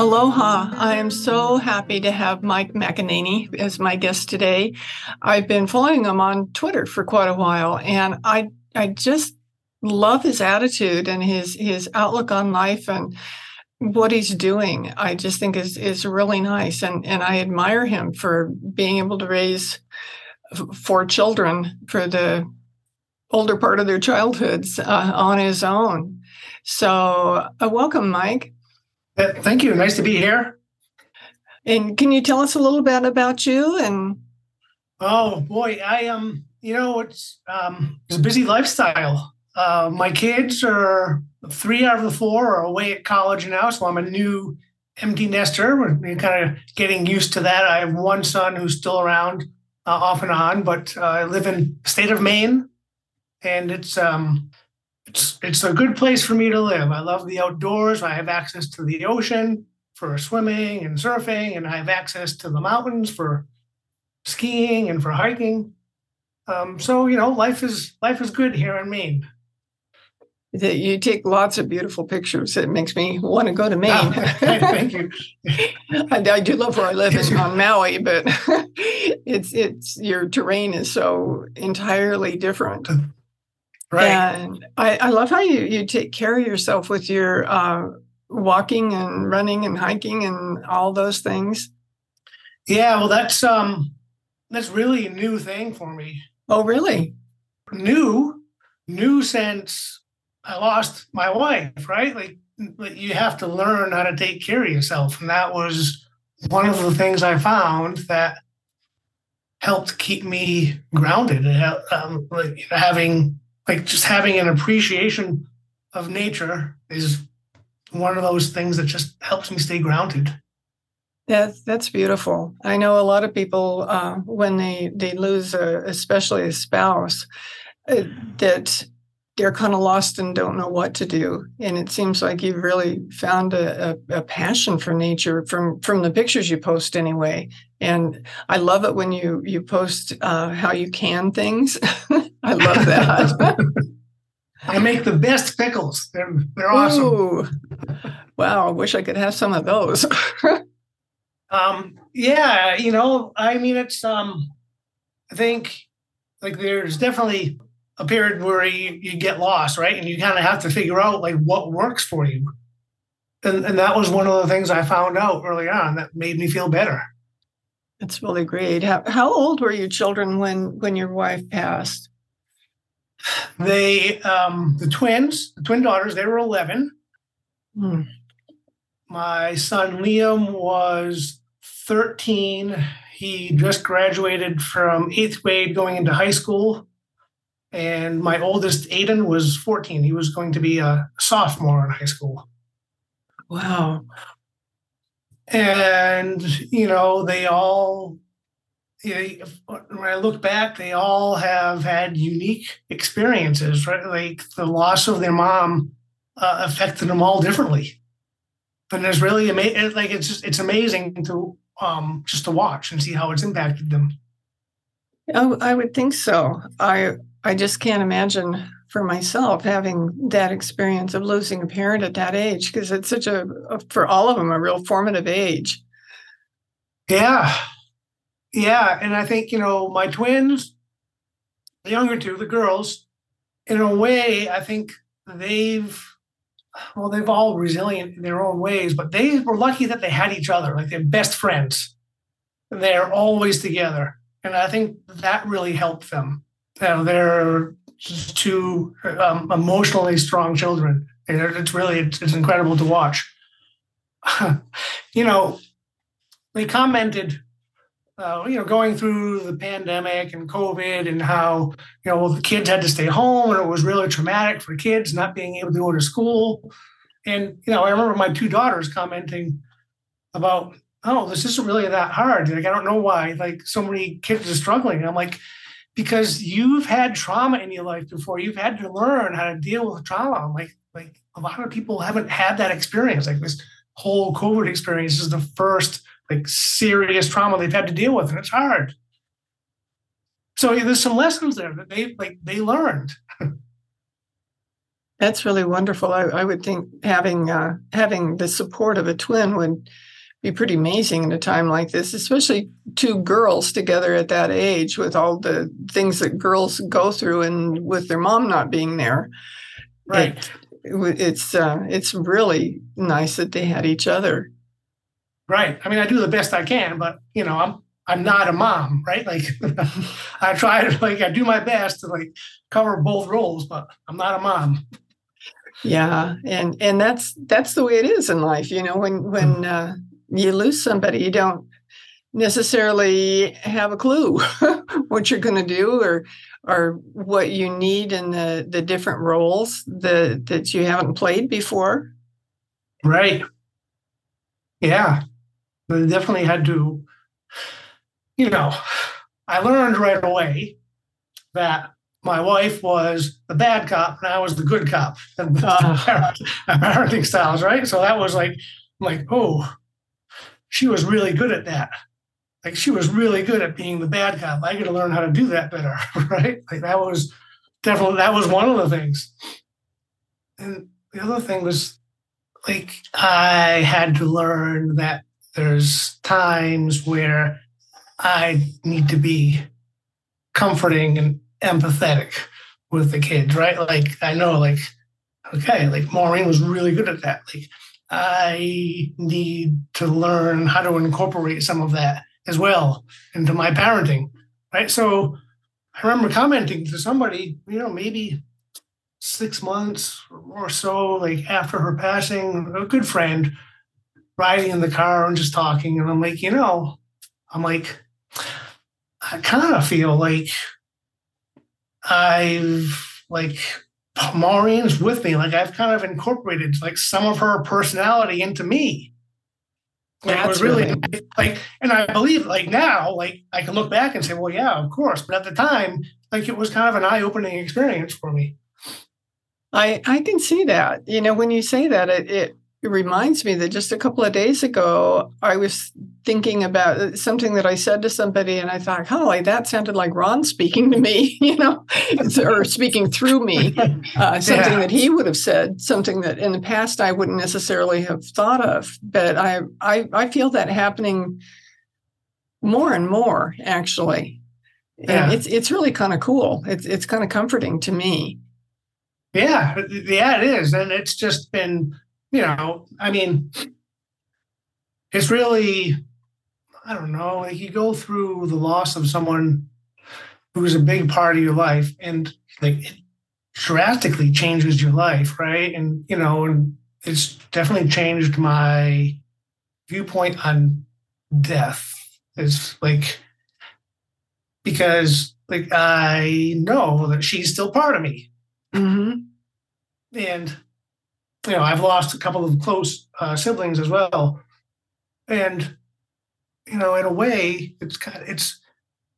Aloha. I am so happy to have Mike McEnany as my guest today. I've been following him on Twitter for quite a while and I I just love his attitude and his his outlook on life and what he's doing. I just think is is really nice and and I admire him for being able to raise four children for the older part of their childhoods uh, on his own. So, uh, welcome Mike. Thank you. Nice to be here. And can you tell us a little bit about you? And oh boy, I am. Um, you know, it's um, it's a busy lifestyle. Uh, my kids are three out of the four are away at college now, so I'm a new empty nester. We're kind of getting used to that. I have one son who's still around uh, off and on, but uh, I live in the state of Maine, and it's um, it's it's a good place for me to live. I love the outdoors. I have access to the ocean for swimming and surfing, and I have access to the mountains for skiing and for hiking. Um, so you know, life is life is good here in Maine. You take lots of beautiful pictures. It makes me want to go to Maine. Oh, thank you. I, I, do love where I live. It's on Maui, but it's it's your terrain is so entirely different. Right. And I, I love how you, you take care of yourself with your uh, walking and running and hiking and all those things. Yeah, well, that's um, that's really a new thing for me. Oh, really? New, new since I lost my wife. Right, like, like you have to learn how to take care of yourself, and that was one of the things I found that helped keep me grounded. Um, like having like just having an appreciation of nature is one of those things that just helps me stay grounded. That's that's beautiful. I know a lot of people uh, when they they lose, a, especially a spouse, uh, that they're kind of lost and don't know what to do. And it seems like you've really found a, a, a, passion for nature from from the pictures you post anyway. And I love it when you you post uh, how you can things. I love that. I make the best pickles. They're they're awesome. Ooh. Wow, I wish I could have some of those. um, yeah, you know, I mean, it's um, I think like there's definitely a period where you, you get lost, right? And you kind of have to figure out like what works for you. And, and that was one of the things I found out early on that made me feel better. That's really great. How, how old were your children when when your wife passed? They um, the twins, the twin daughters, they were eleven. Hmm. My son Liam was thirteen. He just graduated from eighth grade, going into high school and my oldest Aiden was 14. He was going to be a sophomore in high school. Wow. And you know, they all when I look back, they all have had unique experiences, right? Like the loss of their mom uh, affected them all differently. And it's really amazing. Like it's just, it's amazing to um, just to watch and see how it's impacted them. Oh, I would think so. I I just can't imagine for myself having that experience of losing a parent at that age because it's such a, for all of them, a real formative age. Yeah. Yeah. And I think, you know, my twins, the younger two, the girls, in a way, I think they've, well, they've all resilient in their own ways, but they were lucky that they had each other, like they're best friends. And They're always together. And I think that really helped them You know, they're just two um, emotionally strong children. It's really it's, it's incredible to watch. you know, they commented, uh, you know, going through the pandemic and COVID and how you know the kids had to stay home and it was really traumatic for kids not being able to go to school. And you know, I remember my two daughters commenting, about, oh, this isn't really that hard. Like, I don't know why like so many kids are struggling. I'm like, because you've had trauma in your life before. You've had to learn how to deal with trauma. Like, like a lot of people haven't had that experience. Like this whole COVID experience is the first like serious trauma they've had to deal with, and it's hard. So there's some lessons there that they like they learned. That's really wonderful. I, I would think having uh, having the support of a twin would be pretty amazing in a time like this, especially two girls together at that age with all the things that girls go through and with their mom not being there. Right. It, it's uh, it's really nice that they had each other. Right. I mean, I do the best I can, but you know, I'm I'm not a mom, right? Like I try to like I do my best to like cover both roles, but I'm not a mom. Yeah, and and that's that's the way it is in life. You know, when when mm. uh, you lose somebody, you don't necessarily have a clue what you're going to do or or what you need in the the different roles that that you haven't played before. Right. Yeah, I definitely had to. You know, I learned right away that my wife was the bad cop and I was the good cop and uh, parenting styles, right? So that was like, like, oh, she was really good at that. Like she was really good at being the bad cop. I got to learn how to do that better, right? Like that was definitely that was one of the things. And the other thing was like I had to learn that there's times where I need to be comforting and empathetic with the kids, right? Like I know, like okay, like Maureen was really good at that. Like I need to learn how to incorporate some of that as well into my parenting, right? So I remember commenting to somebody, you know, maybe six months or so, like after her passing, a good friend riding in the car and just talking, and I'm like, you know, I'm like, I kind of feel like I've like Maureen's with me. Like I've kind of incorporated like some of her personality into me. Like That's it was really, like, and I believe like now, like I can look back and say, well, yeah, of course. But at the time, like it was kind of an eye-opening experience for me. I I can see that. You know, when you say that, it, it it reminds me that just a couple of days ago, I was thinking about uh, something that I said to somebody, and I thought, "Holy, that sounded like Ron speaking to me," you know, or speaking through me, uh, something yeah. that he would have said, something that in the past I wouldn't necessarily have thought of. But I, I, I feel that happening more and more, actually. Yeah. And it's it's really kind of cool. It's it's kind of comforting to me. Yeah, yeah, it is, and it's just been you know, I mean, it's really, I don't know, like you go through the loss of someone who's a big part of your life and like it drastically changes your life, right? And, you know, and it's definitely changed my viewpoint on death. It's like, because like I know that she's still part of me. Mm-hmm. And you know, I've lost a couple of close uh, siblings as well, and you know, in a way, it's kind of, it's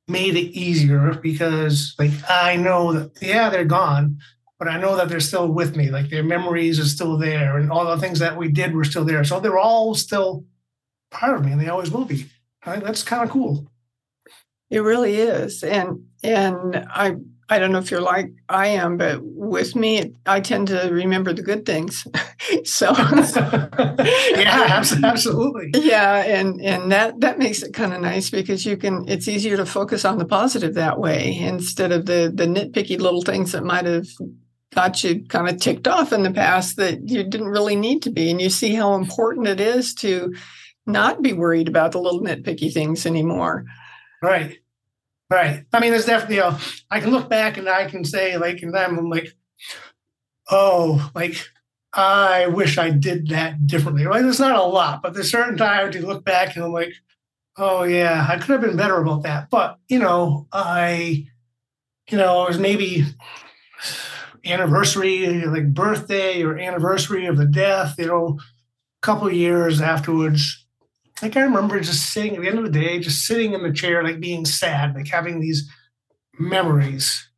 made it easier because like I know that yeah, they're gone, but I know that they're still with me. Like their memories are still there, and all the things that we did were still there. So they're all still part of me, and they always will be. Right? That's kind of cool. It really is, and and I I don't know if you're like I am, but with me, I tend to remember the good things. so yeah, absolutely. Yeah, and and that that makes it kind of nice because you can. It's easier to focus on the positive that way instead of the the nitpicky little things that might have got you kind of ticked off in the past that you didn't really need to be. And you see how important it is to not be worried about the little nitpicky things anymore. Right. Right. I mean, there's definitely, you know, I can look back and I can say, like, and I'm like, oh, like, I wish I did that differently. Like, there's not a lot, but there's certain times you look back and I'm like, oh, yeah, I could have been better about that. But, you know, I, you know, it was maybe anniversary, like birthday or anniversary of the death, you know, a couple years afterwards, like I remember just sitting at the end of the day, just sitting in the chair, like being sad, like having these memories.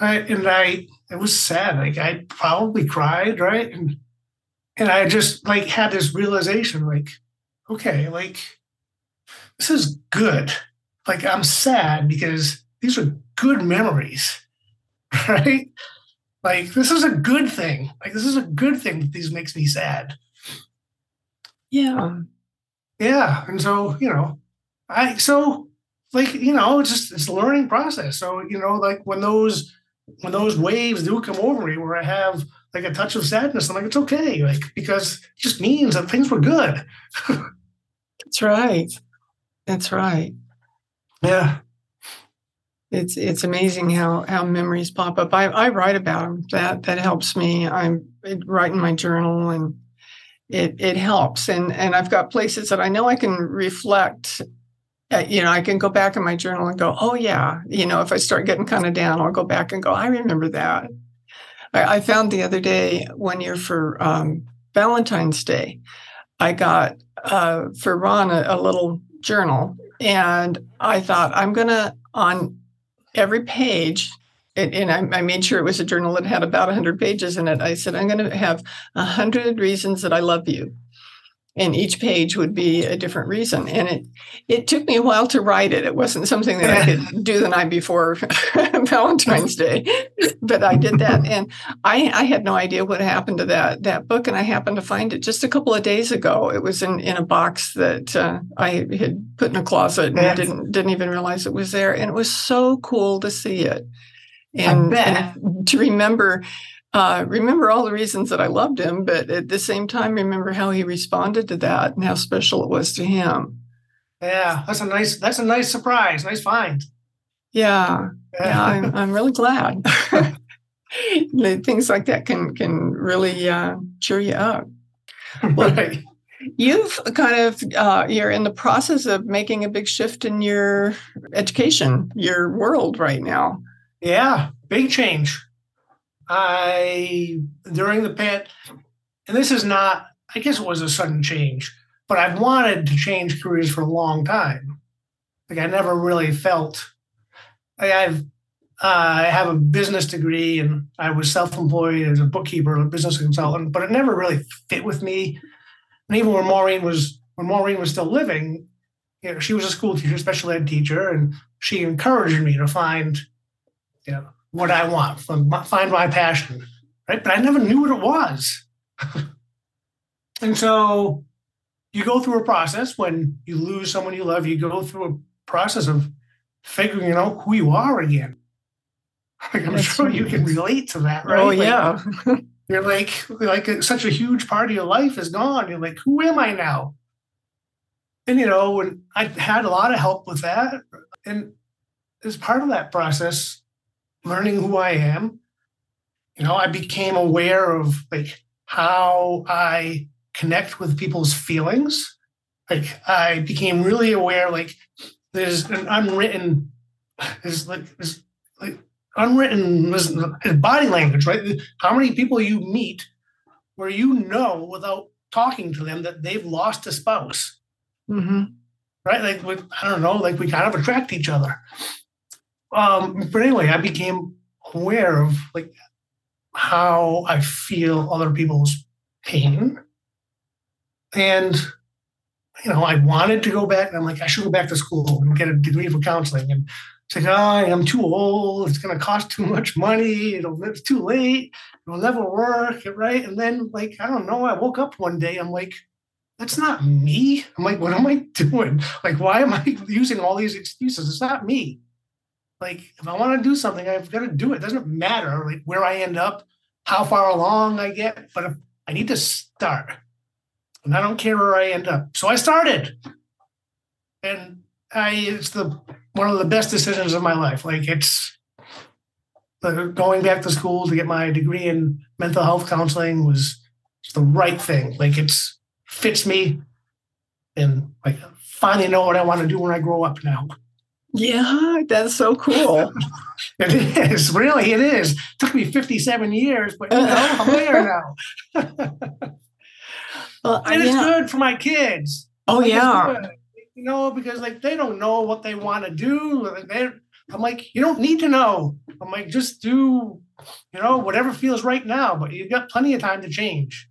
I, and I, it was sad. Like I probably cried, right? And and I just like had this realization, like, okay, like this is good. Like I'm sad because these are good memories, right? Like this is a good thing. Like this is a good thing that these makes me sad. Yeah. Yeah. And so, you know, I so like, you know, it's just it's a learning process. So, you know, like when those when those waves do come over me where I have like a touch of sadness, I'm like, it's okay. Like because it just means that things were good. That's right. That's right. Yeah. It's it's amazing how how memories pop up. I, I write about them. That that helps me. I'm writing my journal and it it helps. And and I've got places that I know I can reflect. Uh, you know, I can go back in my journal and go, oh yeah. You know, if I start getting kind of down, I'll go back and go, I remember that. I, I found the other day one year for um, Valentine's Day, I got uh, for Ron a, a little journal, and I thought I'm gonna on every page and I, made sure it was a journal that had about 100 pages in it. I said, I'm going to have 100 reasons that I love you and each page would be a different reason. And it it took me a while to write it. It wasn't something that I could do the night before Valentine's Day, but I did that. And I, I had no idea what happened to that that book, and I happened to find it just a couple of days ago. It was in in a box that uh, I had put in a closet and yes. didn't didn't even realize it was there. And it was so cool to see it and, and to remember uh, remember all the reasons that I loved him, but at the same time, remember how he responded to that and how special it was to him. Yeah, that's a nice that's a nice surprise, nice find. Yeah, yeah, yeah I'm I'm really glad. Things like that can can really uh, cheer you up. Well, right. You've kind of uh, you're in the process of making a big shift in your education, your world right now. Yeah, big change. I during the pit, and this is not, I guess it was a sudden change, but I've wanted to change careers for a long time. Like I never really felt like I've uh, I have a business degree and I was self-employed as a bookkeeper, a business consultant, but it never really fit with me. And even when Maureen was when Maureen was still living, you know, she was a school teacher, special ed teacher, and she encouraged me to find, you know, what I want, from find my passion, right? But I never knew what it was. and so you go through a process when you lose someone you love, you go through a process of figuring out who you are again. Like I'm That's sure you can relate to that, oh, right? Oh yeah. You're like like uh, such a huge part of your life is gone. You're like, who am I now? And you know, and I had a lot of help with that. And as part of that process, learning who I am. You know, I became aware of like how I connect with people's feelings. Like I became really aware, like there's an unwritten, there's like there's like unwritten body language, right? How many people you meet where you know without talking to them that they've lost a spouse, mm-hmm. right? Like I don't know, like we kind of attract each other. Um, but anyway, I became aware of like how I feel other people's pain. And you know, I wanted to go back, and I'm like, I should go back to school and get a degree for counseling. And it's like, oh, I'm too old. It's going to cost too much money. It'll, it's too late. It'll never work, right? And then, like, I don't know. I woke up one day. I'm like, that's not me. I'm like, what am I doing? Like, why am I using all these excuses? It's not me like if I want to do something, I've got to do it. it. Doesn't matter like where I end up, how far along I get, but I need to start. And I don't care where I end up. So I started. And I it's the one of the best decisions of my life. Like it's going back to school to get my degree in mental health counseling was the right thing. Like it's fits me and like finally know what I want to do when I grow up now. Yeah, that's so cool. it is really. It is. It took me fifty-seven years, but you know, I'm there now. well, and it's yeah. good for my kids. Oh Like, yeah. You know, because like they don't know what they want to do. Like, they I'm like, you don't need to know. I'm like, just do, you know, whatever feels right now, but you've got plenty of time to change.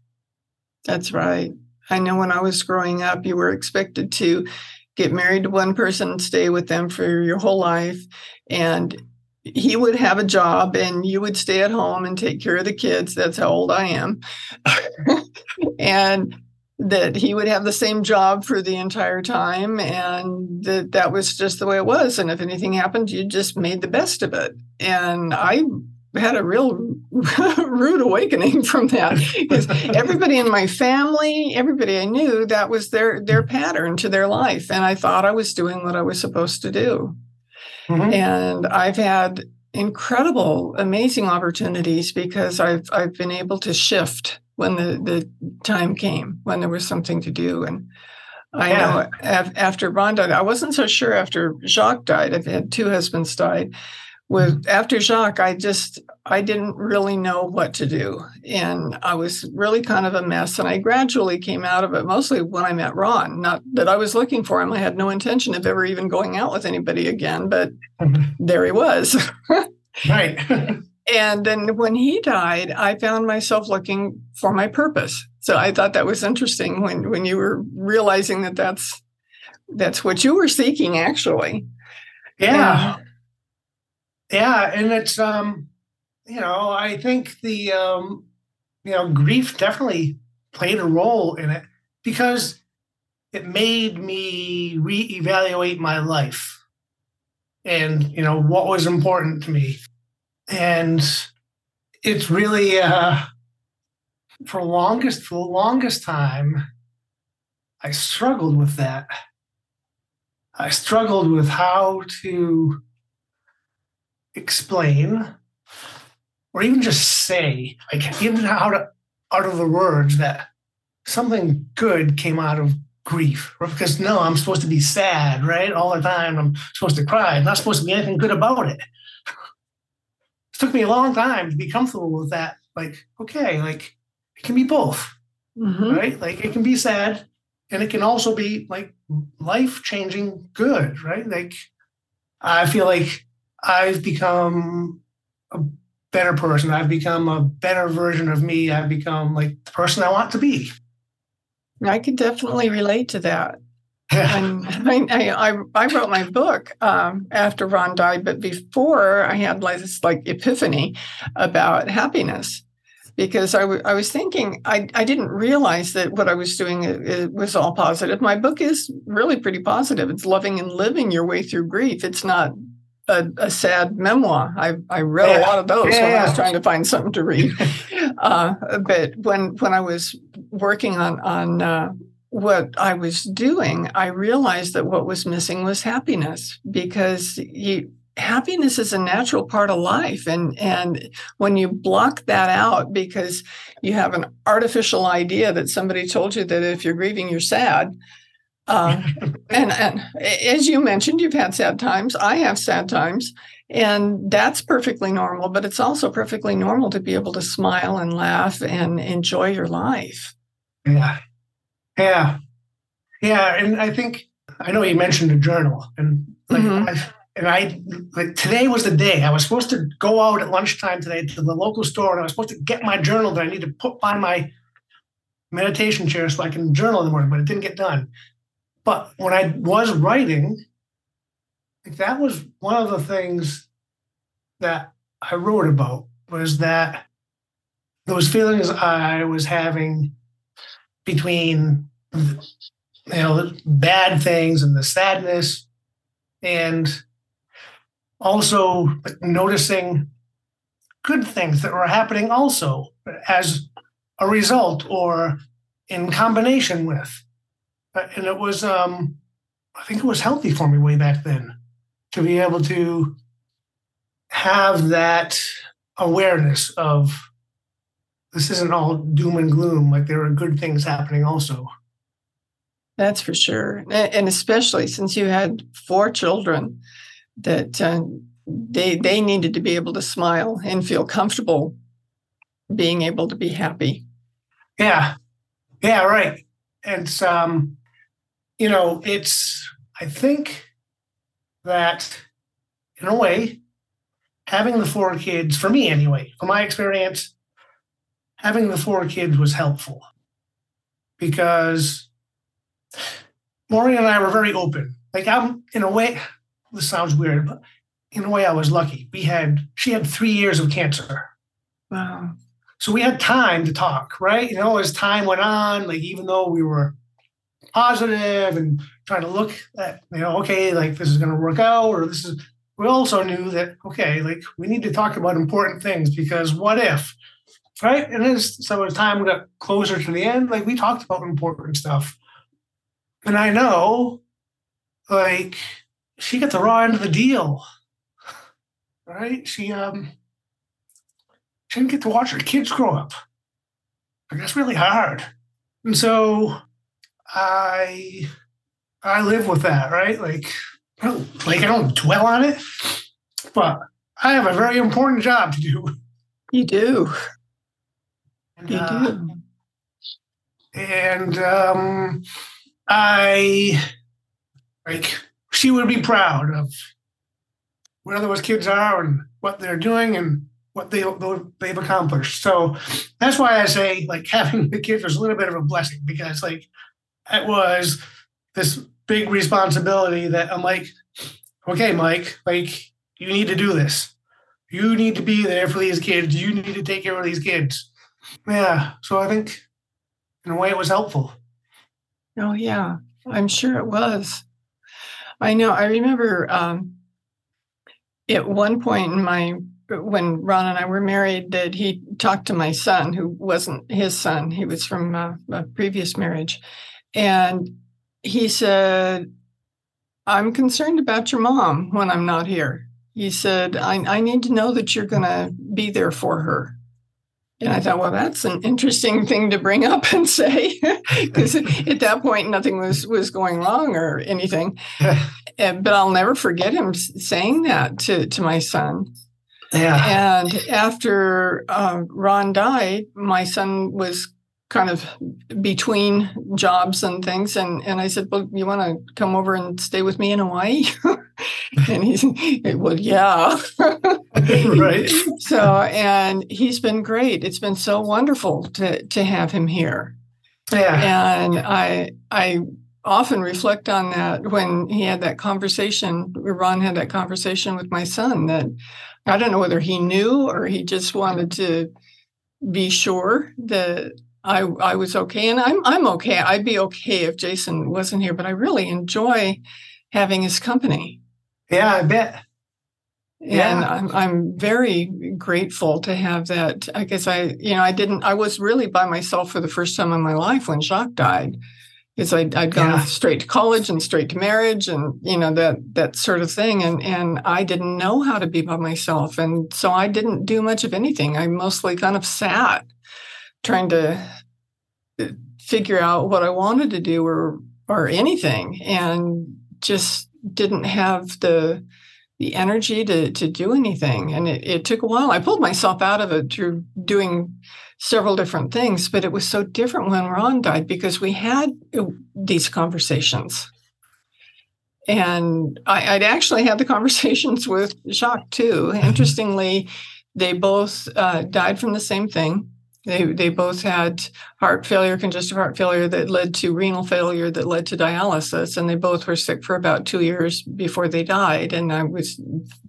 That's right. I know when I was growing up, you were expected to get married to one person and stay with them for your whole life. And he would have a job and you would stay at home and take care of the kids. That's how old I am. and that he would have the same job for the entire time and that that was just the way it was and if anything happened you just made the best of it and i had a real rude awakening from that because everybody in my family everybody i knew that was their their pattern to their life and i thought i was doing what i was supposed to do Mhm. and I've had incredible, amazing opportunities because I've I've been able to shift when the the time came when there was something to do. And I Yeah. know af- after Ron died, I wasn't so sure after Jacques died. I've had two husbands died. With after Jacques, I just I didn't really know what to do, and I was really kind of a mess. And I gradually came out of it, mostly when I met Ron. Not that I was looking for him; I had no intention of ever even going out with anybody again. But Mhm. there he was. Right. and then when he died, I found myself looking for my purpose. So I thought that was interesting when when you were realizing that that's that's what you were seeking, actually. yeah. Yeah. And it's um, you know, I think the um, you know, grief definitely played a role in it because it made me reevaluate my life and you know what was important to me and it's really uh for longest for the longest time i struggled with that i struggled with how to explain or even just say like even how to of the words that something good came out of grief because no i'm supposed to be sad right? All the time i'm supposed to cry. I'm not supposed to be anything good about it. It took me a long time to be comfortable with that like okay like it can be both Mhm. right? Like it can be sad and it can also be like life changing good right? Like i feel like i've become a better person i've become a better version of me i've become like the person i want to be I could definitely relate to that. And I, I, I wrote my book um, after Ron died, but before I had like this like epiphany about happiness because I, w- I was thinking I, I didn't realize that what I was doing it, it was all positive. My book is really pretty positive. It's loving and living your way through grief. It's not a, a sad memoir. I, I read a lot of those when I was trying to find something to read. uh, but when when I was working on on uh, what I was doing, I realized that what was missing was happiness because you happiness is a natural part of life and and when you block that out because you have an artificial idea that somebody told you that if you're grieving you're sad uh, and and as you mentioned you've had sad times i have sad times and that's perfectly normal but it's also perfectly normal to be able to smile and laugh and enjoy your life Yeah. Yeah. Yeah. And I think I know you mentioned a journal and like Mhm. I and I like today was the day. I was supposed to go out at lunchtime today to the local store and I was supposed to get my journal that I need to put by my meditation chair so I can journal in the morning, but it didn't get done. But when I was writing, that was one of the things that I wrote about was that those feelings I was having between you know the bad things and the sadness and also noticing good things that were happening also as a result or in combination with and it was um i think it was healthy for me way back then to be able to have that awareness of this isn't all doom and gloom like there are good things happening also That's for sure. And especially since you had four children that uh, they they needed to be able to smile and feel comfortable being able to be happy. Yeah. Yeah, right. And um you know, it's, I think that in a way, having the four kids, for me anyway, from my experience, having the four kids was helpful because Maureen and I were very open. Like I'm in a way, this sounds weird, but in a way I was lucky. We had she had three years of cancer. Wow. So we had time to talk, right? You know, as time went on, like even though we were positive and trying to look at, you know, okay, like this is gonna work out, or this is we also knew that, okay, like we need to talk about important things because what if? Right. And as so as time got closer to the end, like we talked about important stuff. And I know like she got the raw end of the deal. Right? She um she didn't get to watch her kids grow up. Like that's really hard. And so I I live with that, right? Like like I don't dwell on it, but I have a very important job to do. You do. And, You uh, do. and um, I like she would be proud of where those kids are and what they're doing and what they they've accomplished. So that's why I say like having the kids was a little bit of a blessing because like it was this big responsibility that I'm like, okay, Mike, like you need to do this. You need to be there for these kids. You need to take care of these kids. Yeah. So I think in a way it was helpful. Oh yeah, I'm sure it was. I know. I remember um, at one point in my when Ron and I were married that he talked to my son, who wasn't his son. He was from a previous marriage, and he said, "I'm concerned about your mom when I'm not here." He said, "I, I need to know that you're going to be there for her." And I thought, well, that's an interesting thing to bring up and say, because at that point nothing was was going wrong or anything. And, but I'll never forget him saying that to to my son. Yeah. And after um, Ron died, my son was kind of between jobs and things, and and I said, well, you want to come over and stay with me in Hawaii? and he's, well, yeah. right. So, and he's been great. It's been so wonderful to to have him here. Yeah. And I I often reflect on that when he had that conversation, Ron had that conversation with my son that I don't know whether he knew or he just wanted to be sure that I I was okay. And I'm I'm okay. I'd be okay if Jason wasn't here, but I really enjoy having his company. Yeah, I bet. And Yeah. I'm I'm very grateful to have that. I guess I, you know, I didn't. I was really by myself for the first time in my life when Jacques died, because I'd, I'd gone Yeah. straight to college and straight to marriage, and you know that that sort of thing. And and I didn't know how to be by myself, and so I didn't do much of anything. I mostly kind of sat, trying to uh, figure out what I wanted to do or or anything, and just didn't have the the energy to to do anything. And it, it took a while. I pulled myself out of it through doing several different things but it was so different when ron died because we had uh, these conversations. And I, i'd actually had the conversations with jacques too. Interestingly they both uh, died from the same thing they, they both had heart failure, congestive heart failure that led to renal failure that led to dialysis. And they both were sick for about two years before they died. And I was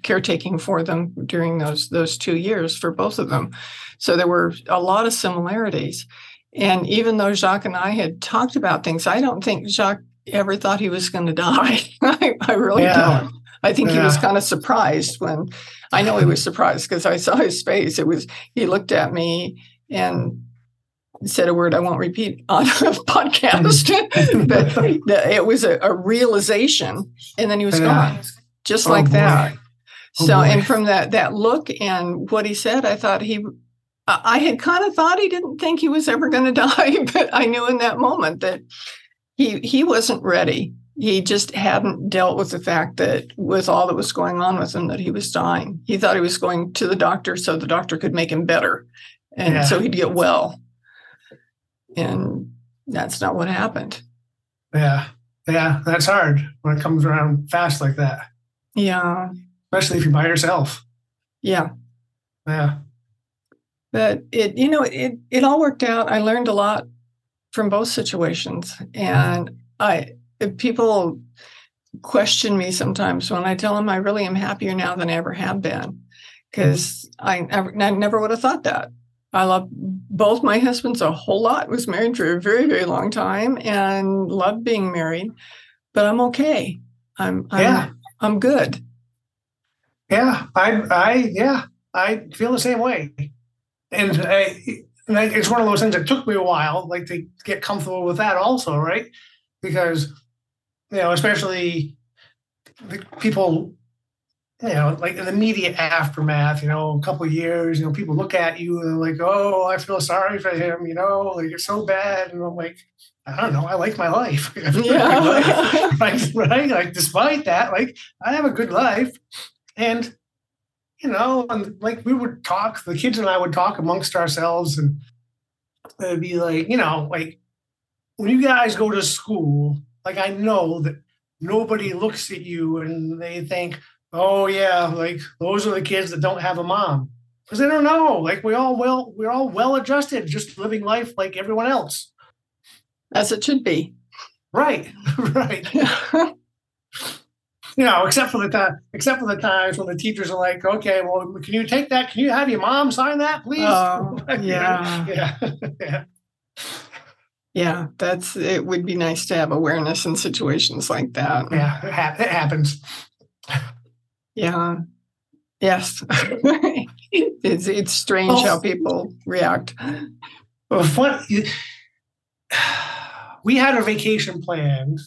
caretaking for them during those, those two years for both of them. So there were a lot of similarities. And even though Jacques and I had talked about things, I don't think Jacques ever thought he was going to die. I, I really Yeah. don't. I think he was kind of surprised when I know he was surprised because I saw his face. It was, he looked at me and said a word I won't repeat on a podcast, but the- it was a, a realization, and then he was Yeah. gone, just Oh, like boy. that. Oh, so, boy. and from that that look and what he said, I thought he, I I had kind of thought he didn't think he was ever going to die, but I knew in that moment that he he wasn't ready. He just hadn't dealt with the fact that with all that was going on with him that he was dying. He thought he was going to the doctor so the doctor could make him better, and Yeah. so he'd get well. And that's not what happened. Yeah. Yeah, that's hard when it comes around fast like that, Yeah. especially if you're by yourself. Yeah. Yeah. But it, you know, it it all worked out. I learned a lot from both situations, and I people question me sometimes when I tell them I really am happier now than I ever have been, because I, I never would have thought that. I love both my husbands a whole lot. Was married for a very very long time and loved being married, but I'm okay. I'm, I'm Yeah. I'm good. Yeah. I, I, yeah, I feel the same way. And I, and I, it's one of those things that took me a while, like to get comfortable with that also, right? Because, you know, especially the people, you know, like in the immediate aftermath, you know, a couple of years, you know, people look at you and they're like, oh, I feel sorry for him, you know, like it's so bad. And I'm like, I don't know, I like my life. I like my life. Yeah. like, right? Like, despite that, like, I have a good life. And, you know, and like we would talk, the kids and I would talk amongst ourselves, and it'd be like, you know, like when you guys go to school, like, I know that nobody looks at you and they think, oh, yeah, like those are the kids that don't have a mom. Because they don't know. Like, we all well, we're all well adjusted, just living life like everyone else. As it should be. Right, right. you know, except for the time, except for the times when the teachers are like, "Okay, well, can you take that? Can you have your mom sign that, please?" Oh, yeah. yeah, yeah, Yeah, that's it would be nice to have awareness in situations like that. yeah. It, hap- it happens. Yeah. Um, yes. it's it's strange Well- how oh. people react. Well, fun, we had a vacation planned.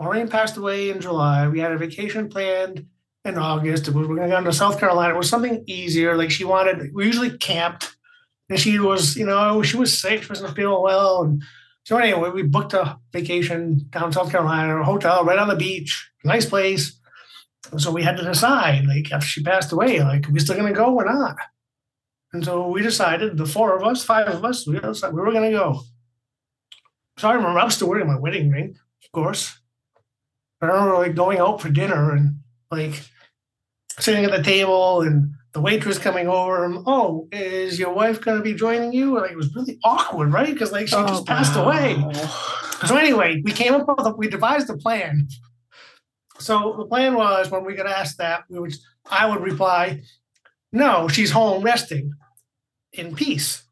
Maureen passed away in July. We had a vacation planned in August. We were going to go to South Carolina. It was something easier. Like she wanted, we usually camped, and she was, you know, she was sick. She wasn't feeling well, and so anyway, we booked a vacation down South Carolina, a hotel right on the beach, nice place. And so we had to decide, like, after she passed away, like, are we still going to go or not? And so we decided, the four of us, five of us, we decided we were going to go. So I remember I was still wearing my wedding ring, of course. But I remember like going out for dinner and like sitting at the table and the waitress coming over and oh, is your wife going to be joining you? And like, it was really awkward, right? Because like she just oh, passed away. So anyway, we came up with a, we devised a plan. So the plan was when we got asked that, we would I would reply, "No, she's home resting in peace."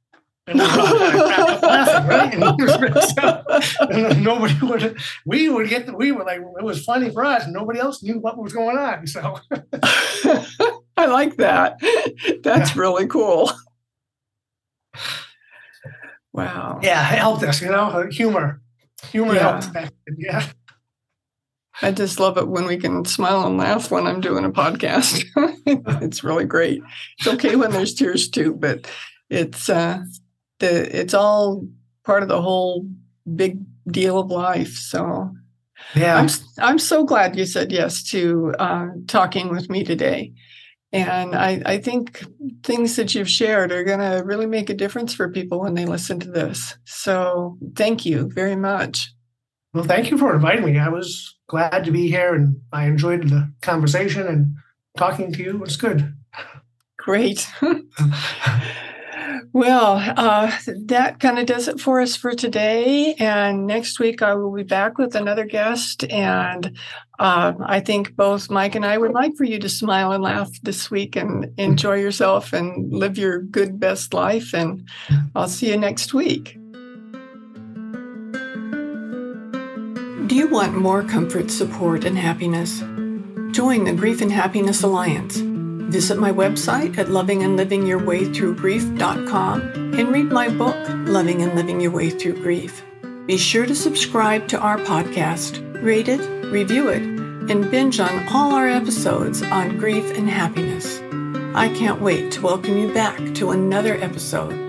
And we would all kind of crack up laughing, right? And, so- and nobody would. We would get. The, we were like, it was funny for us. Nobody else knew what was going on. So I like that. That's really cool. Wow. yeah, it helped us. You know, humor, humor Yeah. helped back. Yeah, I just love it when we can smile and laugh when I'm doing a podcast. it's really great. It's okay when there's tears too, but it's uh the it's all part of the whole big deal of life. So yeah. I'm I'm so glad you said yes to uh, talking with me today. And I, I think things that you've shared are going to really make a difference for people when they listen to this. So thank you very much. Well, thank you for inviting me. I was glad to be here, and I enjoyed the conversation and talking to you. It's good. Great. well, uh, that kind of does it for us for today. And next week, I will be back with another guest. And uh, I think both Mike and I would like for you to smile and laugh this week and enjoy yourself and live your good, best life. And I'll see you next week. You want more comfort, support, and happiness? Join the Grief and Happiness Alliance. Visit my website at lovingandlivingyourwaythroughgrief.com and read my book, Loving and Living Your Way Through Grief. Be sure to subscribe to our podcast, rate it, review it, and binge on all our episodes on grief and happiness. I can't wait to welcome you back to another episode